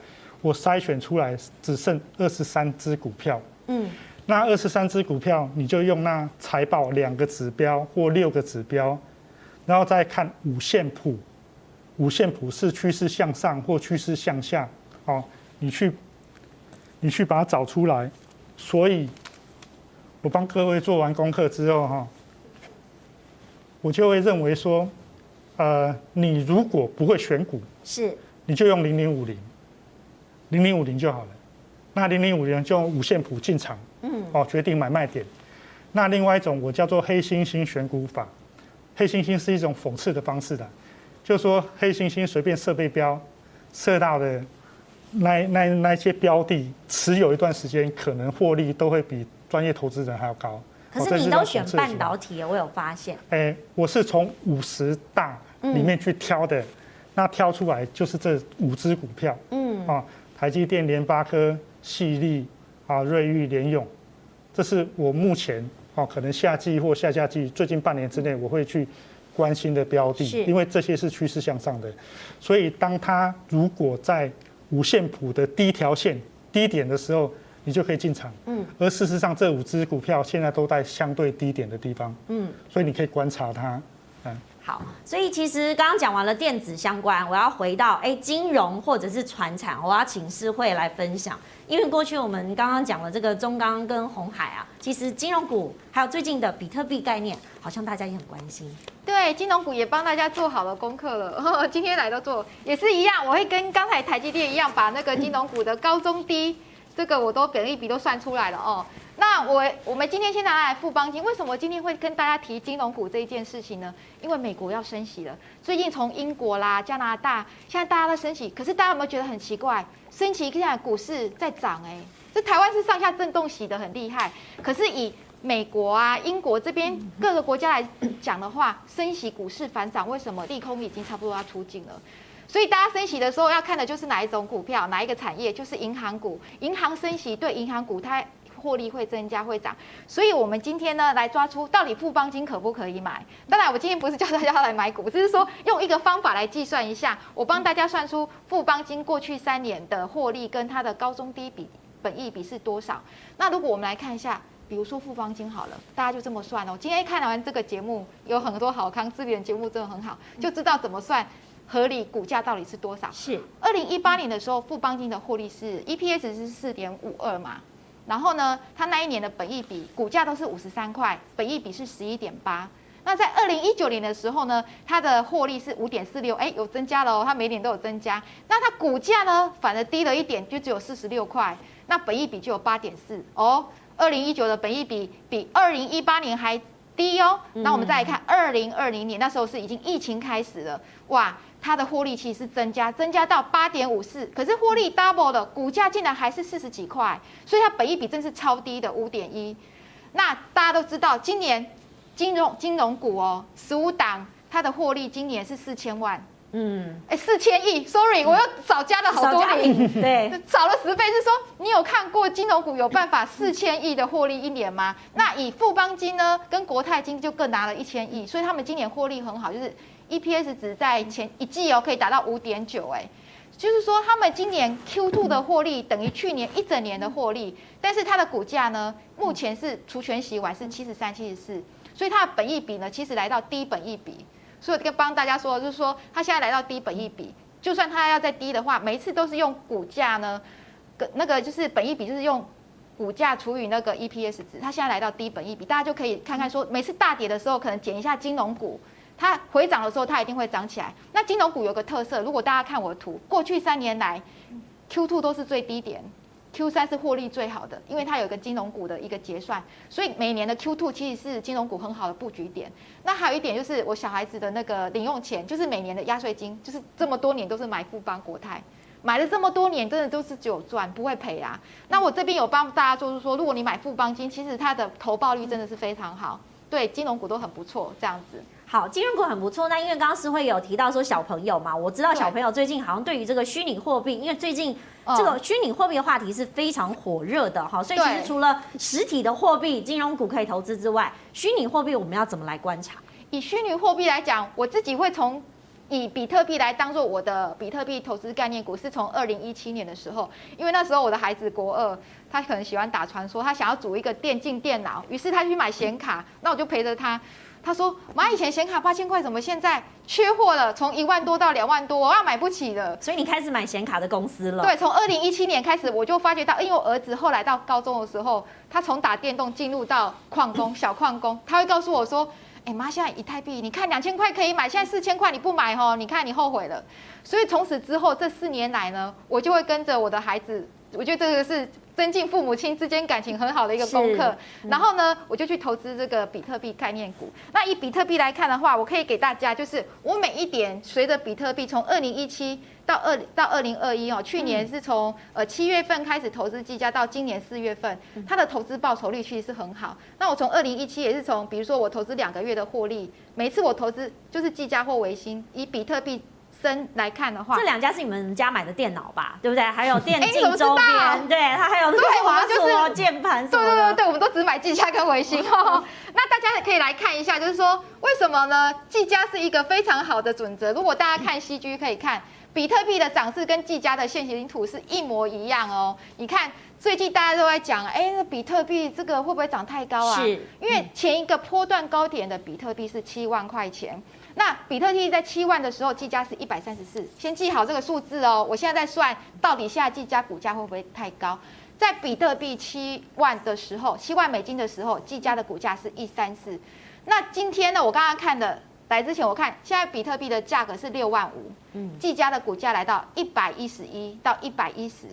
我筛选出来只剩二十三只股票，嗯，那二十三只股票你就用那财报两个指标或六个指标，然后再看五线谱，五线谱是趋势向上或趋势向下，哦。你去，你去把它找出来。所以，我帮各位做完功课之后，哈，我就会认为说，呃，你如果不会选股，是，你就用零零五零，零零五零就好了。那零零五零就用五线谱进场，嗯，哦，决定买卖点。那另外一种我叫做黑猩猩选股法，黑猩猩是一种讽刺的方式的，就是说黑猩猩随便设备标，设到的。那那那些标的持有一段时间，可能获利都会比专业投资人还要高。可是你都选半导体，我有发现。哎，我是从五十大里面去挑的，那挑出来就是这五只股票，嗯，啊，台积电、联发科、矽力啊、瑞昱、联咏，这是我目前哦，可能夏季或下夏季最近半年之内我会去关心的标的，因为这些是趋势向上的，所以当它如果在五线谱的第一条线低点的时候。你就可以进场，嗯，而事实上这五只股票现在都在相对低点的地方，嗯，所以你可以观察它，嗯，好，所以其实刚刚讲完了电子相关，我要回到哎金融或者是传产，我要请示会来分享，因为过去我们刚刚讲了这个中钢跟红海啊，其实金融股还有最近的比特币概念，好像大家也很关心，对，金融股也帮大家做好了功课了，<laughs> 今天来都做也是一样，我会跟刚才台积电一样，把那个金融股的高中低。这个我都本益比都算出来了哦。那我我们今天先拿来富邦金，为什么今天会跟大家提金融股这一件事情呢？因为美国要升息了，最近从英国啦、加拿大，现在大家都升息，可是大家有没有觉得很奇怪？升息现在股市在涨哎，这台湾是上下震动洗得很厉害，可是以美国啊、英国这边各个国家来讲的话，升息股市反涨，为什么利空已经差不多要出尽了？所以大家升息的时候要看的就是哪一种股票，哪一个产业，就是银行股。银行升息对银行股它获利会增加会涨。所以我们今天呢来抓出到底富邦金可不可以买？当然我今天不是教大家来买股，只是说用一个方法来计算一下，我帮大家算出富邦金过去三年的获利跟它的高中低比本益比是多少。那如果我们来看一下，比如说富邦金好了，大家就这么算哦。今天看完这个节目，有很多好康资源节目真的很好，就知道怎么算。合理股价到底是多少？是二零一八年的时候，富邦金的获利是 EPS 是四点五二嘛，然后呢，它那一年的本益比股价都是五十三块，本益比是十一点八。那在二零一九年的时候呢，它的获利是五点四六，哎，有增加了哦，它每年都有增加。那它股价呢，反而低了一点，就只有四十六块，那本益比就有八点四哦。二零一九的本益比比二零一八年还低哦。那我们再来看二零二零年，那时候是已经疫情开始了，哇。它的获利其实是增加，增加到八点五四，可是获利 double 的股价竟然还是四十几块，所以它本益比真是超低的五点一。那大家都知道，今年金融金融股哦，十五档它的获利今年是四千万，嗯，哎四千亿，sorry，我又少加了好多零，<laughs> 对，少了十倍，是说你有看过金融股有办法四千亿的获利一年吗？那以富邦金呢，跟国泰金就各拿了一千亿，所以他们今年获利很好，就是。EPS 值在前一季哦，可以达到五点九，哎，就是说他们今年 Q2 的获利等于去年一整年的获利，但是它的股价呢，目前是除权息完是七十三、七十四，所以它的本益比呢，其实来到低本益比，所以我跟帮大家说，就是说它现在来到低本益比，就算它要再低的话，每一次都是用股价呢，跟那个就是本益比，就是用股价除以那个 EPS 值，它现在来到低本益比，大家就可以看看说，每次大跌的时候，可能减一下金融股。它回涨的时候，它一定会涨起来。那金融股有个特色，如果大家看我的图，过去三年来，Q2 都是最低点，Q3 是获利最好的，因为它有一个金融股的一个结算，所以每年的 Q2 其实是金融股很好的布局点。那还有一点就是，我小孩子的那个零用钱，就是每年的压岁金，就是这么多年都是买富邦国泰，买了这么多年，真的都是只有赚，不会赔啊。那我这边有帮大家就是说，如果你买富邦金，其实它的投报率真的是非常好，对金融股都很不错，这样子。好，金融股很不错。那因为刚刚是会有提到说小朋友嘛，我知道小朋友最近好像对于这个虚拟货币，因为最近这个虚拟货币的话题是非常火热的哈，所以其实除了实体的货币金融股可以投资之外，虚拟货币我们要怎么来观察？以虚拟货币来讲，我自己会从以比特币来当做我的比特币投资概念股，是从二零一七年的时候，因为那时候我的孩子国二，他可能喜欢打传说，他想要组一个电竞电脑，于是他去买显卡，那我就陪着他。他说：“妈，以前显卡八千块，怎么现在缺货了？从一万多到两万多，我要买不起了。所以你开始买显卡的公司了？对，从二零一七年开始，我就发觉到，因为我儿子后来到高中的时候，他从打电动进入到矿工，小矿工，他会告诉我说：‘哎，妈，现在以太币，你看两千块可以买，现在四千块你不买哦，你看你后悔了。’所以从此之后，这四年来呢，我就会跟着我的孩子，我觉得这个是。”增进父母亲之间感情很好的一个功课。然后呢，我就去投资这个比特币概念股。那以比特币来看的话，我可以给大家，就是我每一点随着比特币从二零一七到二到二零二一哦，去年是从呃七月份开始投资计价，到今年四月份，它的投资报酬率其实是很好。那我从二零一七也是从，比如说我投资两个月的获利，每次我投资就是计价或维新，以比特币。深来看的话，这两家是你们家买的电脑吧？对不对？还有 <laughs> 电竞周边，对，它还有对我们就是、键盘，对对对对，我们都只买技嘉跟微星哦。<laughs> 那大家也可以来看一下，就是说为什么呢？技嘉是一个非常好的准则。如果大家看 CG 可以看比特币的涨势跟技嘉的线型图是一模一样哦。你看最近大家都在讲，哎，那比特币这个会不会涨太高啊？是，因为前一个波段高点的比特币是七万块钱。那比特币在七万的时候，计价是一百三十四，先记好这个数字哦。我现在在算，到底现在技嘉股价会不会太高？在比特币七万的时候，七万美金的时候，技嘉的股价是一三四。那今天呢？我刚刚看的，来之前我看，现在比特币的价格是六万五，嗯，技嘉的股价来到一百一十一到一百一十。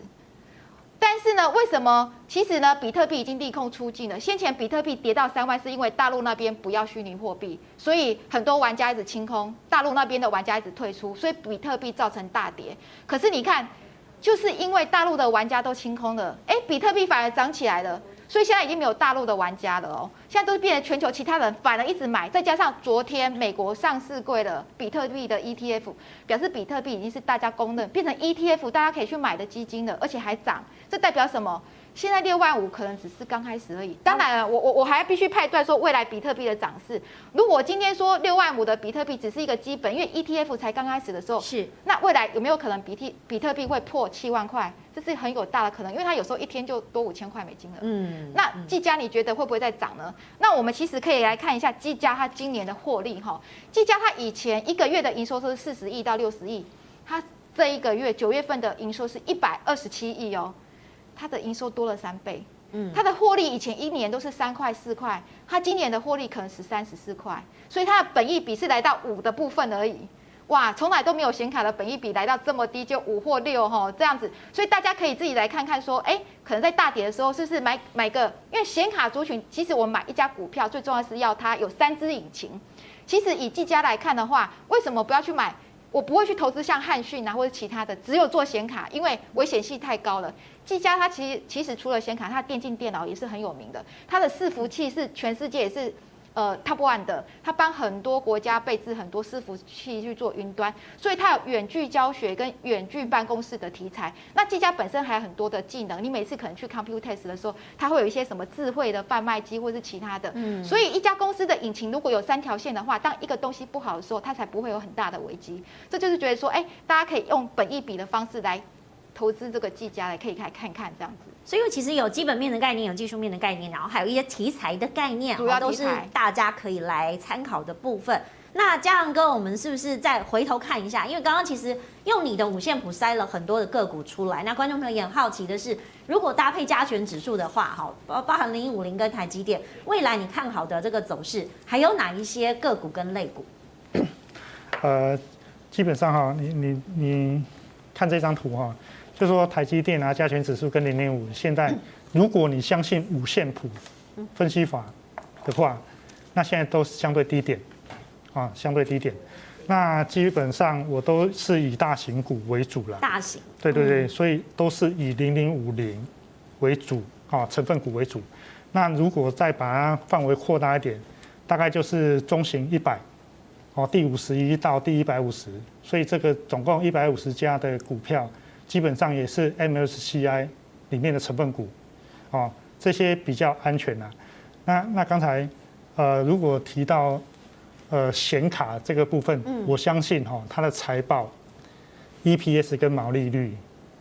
但是呢，为什么？其实呢，比特币已经利空出尽了。先前比特币跌到三万，是因为大陆那边不要虚拟货币，所以很多玩家一直清空，大陆那边的玩家一直退出，所以比特币造成大跌。可是你看，就是因为大陆的玩家都清空了，哎，比特币反而涨起来了。所以现在已经没有大陆的玩家了哦，现在都是变成全球其他人反而一直买，再加上昨天美国上市柜的比特币的 ETF，表示比特币已经是大家公认变成 ETF，大家可以去买的基金了，而且还涨，这代表什么？现在六万五可能只是刚开始而已。当然了，我我我还必须判断说未来比特币的涨势。如果今天说六万五的比特币只是一个基本，因为 ETF 才刚开始的时候，是那未来有没有可能比特比特币会破七万块？这是很有大的可能，因为它有时候一天就多五千块美金了。嗯，那技嘉你觉得会不会再涨呢？那我们其实可以来看一下技嘉它今年的获利哈。技嘉它以前一个月的营收是四十亿到六十亿，它这一个月九月份的营收是一百二十七亿哦。它的营收多了三倍，嗯，它的获利以前一年都是三块四块，它今年的获利可能十三十四块，所以它的本益比是来到五的部分而已，哇，从来都没有显卡的本益比来到这么低，就五或六哈这样子，所以大家可以自己来看看说，哎，可能在大跌的时候是不是买买个，因为显卡族群，其实我们买一家股票最重要是要它有三支引擎，其实以技嘉来看的话，为什么不要去买？我不会去投资像汉讯啊或者其他的，只有做显卡，因为危险性太高了。技嘉它其实其实除了显卡，它电竞电脑也是很有名的，它的伺服器是全世界也是。呃，Top One 的，他帮很多国家备置很多伺服器去做云端，所以它有远距教学跟远距办公室的题材。那技嘉本身还有很多的技能，你每次可能去 Computex 的时候，它会有一些什么智慧的贩卖机或是其他的。嗯，所以一家公司的引擎如果有三条线的话，当一个东西不好的时候，它才不会有很大的危机。这就是觉得说，哎，大家可以用本一比的方式来投资这个技嘉，来可以来看看这样子。所以其实有基本面的概念，有技术面的概念，然后还有一些题材的概念，主要都是大家可以来参考的部分。那嘉阳哥，我们是不是再回头看一下？因为刚刚其实用你的五线谱筛了很多的个股出来，那观众朋友也很好奇的是，如果搭配加权指数的话，哈，包包含零零五零跟台积电，未来你看好的这个走势，还有哪一些个股跟类股？<coughs> 呃，基本上哈，你你你看这张图哈。就是说台积电啊，加权指数跟零零五，现在如果你相信五线谱分析法的话，那现在都是相对低点，啊，相对低点。那基本上我都是以大型股为主了。大型。对对对，所以都是以零零五零为主啊，成分股为主。那如果再把它范围扩大一点，大概就是中型一百，哦，第五十一到第一百五十，所以这个总共一百五十家的股票。基本上也是 MSCI 里面的成分股，哦，这些比较安全啊。那那刚才呃，如果提到呃显卡这个部分，我相信哈，它的财报、EPS 跟毛利率。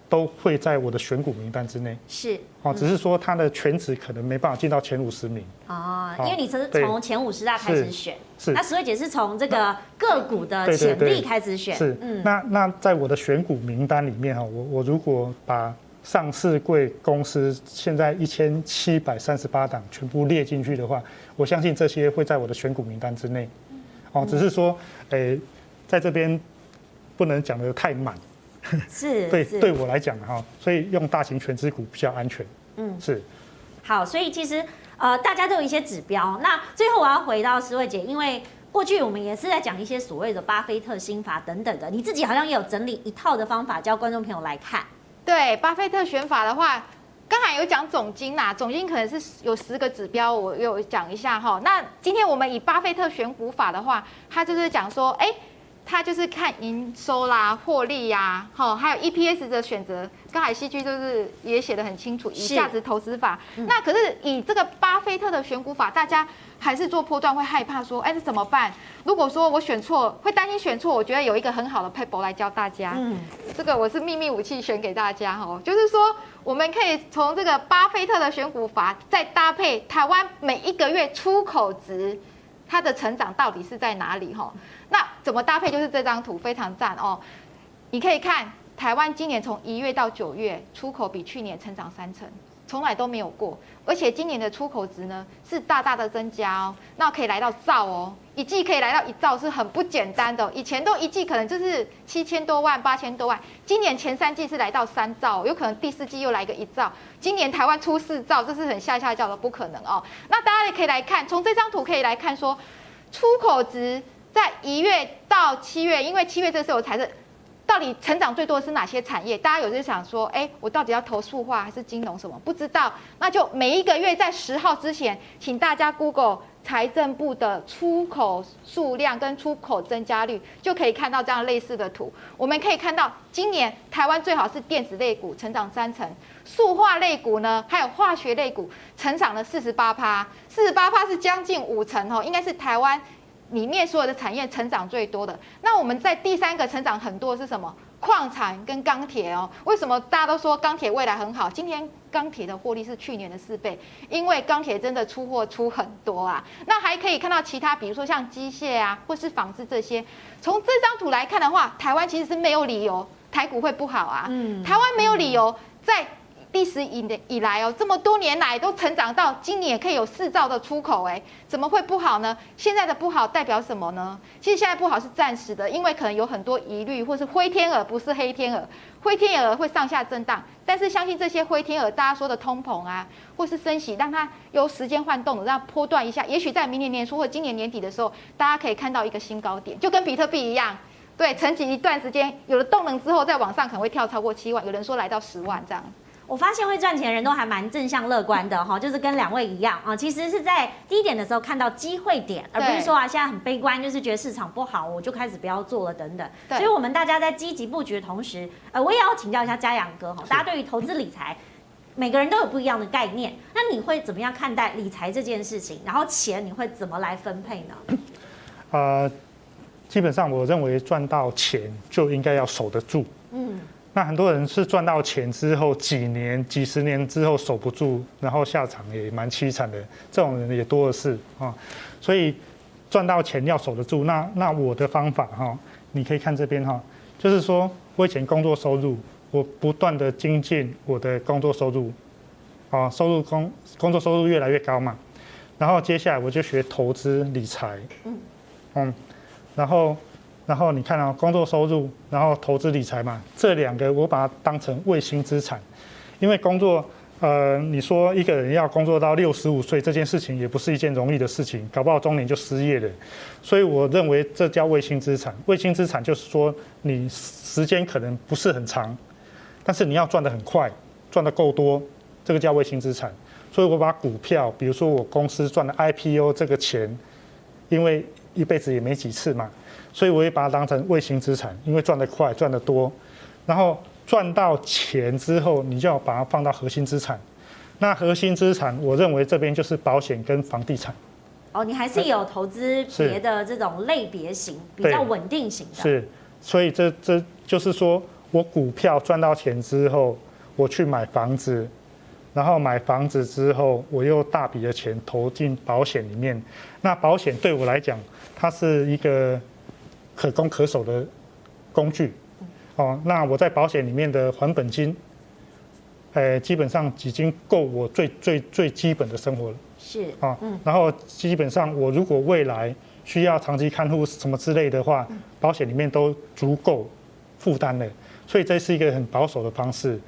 都会在我的选股名单之内，是。哦，只是说它的全值可能没办法进到前五十名。哦，因为你是从前五十大开始选，是，那石慧姐是从这个个股的潜力开始选，是，嗯，那那在我的选股名单里面哈，我我如果把上市柜公司现在一千七百三十八档全部列进去的话，我相信这些会在我的选股名单之内，哦，只是说，诶，在这边不能讲的太满。<laughs> 是，对，对我来讲哈，所以用大型全资股比较安全。嗯，是。好，所以其实呃，大家都有一些指标。那最后我要回到思慧姐，因为过去我们也是在讲一些所谓的巴菲特心法等等的，你自己好像也有整理一套的方法教观众朋友来看。对，巴菲特选法的话，刚才有讲总金呐，总金可能是有十个指标，我有讲一下哈。那今天我们以巴菲特选股法的话，他就是讲说，哎。他就是看营收啦、获利呀，哈，还有 EPS 的选择。刚才戏剧就是也写得很清楚，以价值投资法。嗯、那可是以这个巴菲特的选股法，大家还是做波段会害怕说，哎，这怎么办？如果说我选错，会担心选错。我觉得有一个很好的 paper 来教大家。嗯，这个我是秘密武器选给大家哦，就是说我们可以从这个巴菲特的选股法，再搭配台湾每一个月出口值，它的成长到底是在哪里哈？那怎么搭配？就是这张图非常赞哦。你可以看台湾今年从一月到九月出口比去年成长三成，从来都没有过。而且今年的出口值呢是大大的增加哦，那可以来到兆哦，一季可以来到一兆是很不简单的。以前都一季可能就是七千多万、八千多万，今年前三季是来到三兆，有可能第四季又来个一兆。今年台湾出四兆，这是很吓吓叫的，不可能哦。那大家也可以来看，从这张图可以来看说出口值。在一月到七月，因为七月这时候才是到底成长最多的是哪些产业？大家有在想说，哎，我到底要投塑化还是金融什么？不知道，那就每一个月在十号之前，请大家 Google 财政部的出口数量跟出口增加率，就可以看到这样类似的图。我们可以看到，今年台湾最好是电子类股成长三成，塑化类股呢，还有化学类股成长了四十八趴，四十八趴是将近五成哦，应该是台湾。里面所有的产业成长最多的，那我们在第三个成长很多是什么？矿产跟钢铁哦。为什么大家都说钢铁未来很好？今天钢铁的获利是去年的四倍，因为钢铁真的出货出很多啊。那还可以看到其他，比如说像机械啊，或是纺织这些。从这张图来看的话，台湾其实是没有理由台股会不好啊。嗯，台湾没有理由在。历史以以来哦，这么多年来都成长到今年可以有四兆的出口，哎，怎么会不好呢？现在的不好代表什么呢？其实现在不好是暂时的，因为可能有很多疑虑，或是灰天鹅不是黑天鹅，灰天鹅会上下震荡。但是相信这些灰天鹅，大家说的通膨啊，或是升息，让它由时间换动，让它波段一下，也许在明年年初或今年年底的时候，大家可以看到一个新高点，就跟比特币一样，对，沉寂一段时间，有了动能之后，再往上可能会跳超过七万，有人说来到十万这样。我发现会赚钱的人都还蛮正向乐观的哈，<laughs> 就是跟两位一样啊，其实是在低点的时候看到机会点，而不是说啊现在很悲观，就是觉得市场不好，我就开始不要做了等等。所以，我们大家在积极布局的同时，呃，我也要请教一下嘉阳哥哈，大家对于投资理财，每个人都有不一样的概念，那你会怎么样看待理财这件事情？然后钱你会怎么来分配呢？呃，基本上我认为赚到钱就应该要守得住。嗯。那很多人是赚到钱之后，几年、几十年之后守不住，然后下场也蛮凄惨的。这种人也多的是啊。所以赚到钱要守得住。那那我的方法哈，你可以看这边哈，就是说我以前工作收入，我不断的精进我的工作收入，啊，收入工工作收入越来越高嘛。然后接下来我就学投资理财，嗯，嗯，然后。然后你看啊，工作收入，然后投资理财嘛，这两个我把它当成卫星资产，因为工作，呃，你说一个人要工作到六十五岁，这件事情也不是一件容易的事情，搞不好中年就失业了。所以我认为这叫卫星资产。卫星资产就是说你时间可能不是很长，但是你要赚得很快，赚得够多，这个叫卫星资产。所以我把股票，比如说我公司赚的 IPO 这个钱，因为一辈子也没几次嘛。所以我也把它当成卫星资产，因为赚得快，赚得多，然后赚到钱之后，你就要把它放到核心资产。那核心资产，我认为这边就是保险跟房地产。哦，你还是有投资别的这种类别型，比较稳定型的。是，所以这这就是说我股票赚到钱之后，我去买房子，然后买房子之后，我又大笔的钱投进保险里面。那保险对我来讲，它是一个。可攻可守的工具，哦，那我在保险里面的还本金，呃，基本上已经够我最最最基本的生活了。是啊，嗯，然后基本上我如果未来需要长期看护什么之类的话，保险里面都足够负担了，所以这是一个很保守的方式。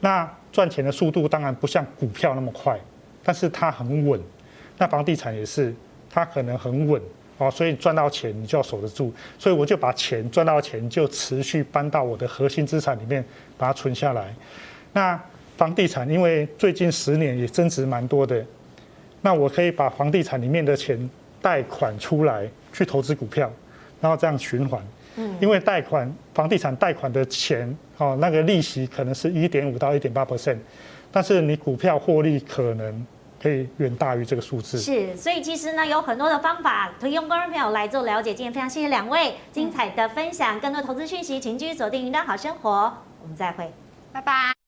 那赚钱的速度当然不像股票那么快，但是它很稳。那房地产也是，它可能很稳哦，所以赚到钱你就要守得住。所以我就把钱赚到钱就持续搬到我的核心资产里面，把它存下来。那房地产因为最近十年也增值蛮多的，那我可以把房地产里面的钱贷款出来去投资股票，然后这样循环。嗯，因为贷款房地产贷款的钱哦，那个利息可能是一点五到一点八 percent，但是你股票获利可能。可以远大于这个数字。是，所以其实呢，有很多的方法可以用观众朋友来做了解。今天非常谢谢两位精彩的分享，更多投资讯息，请继续锁定云端好生活。我们再会，拜拜。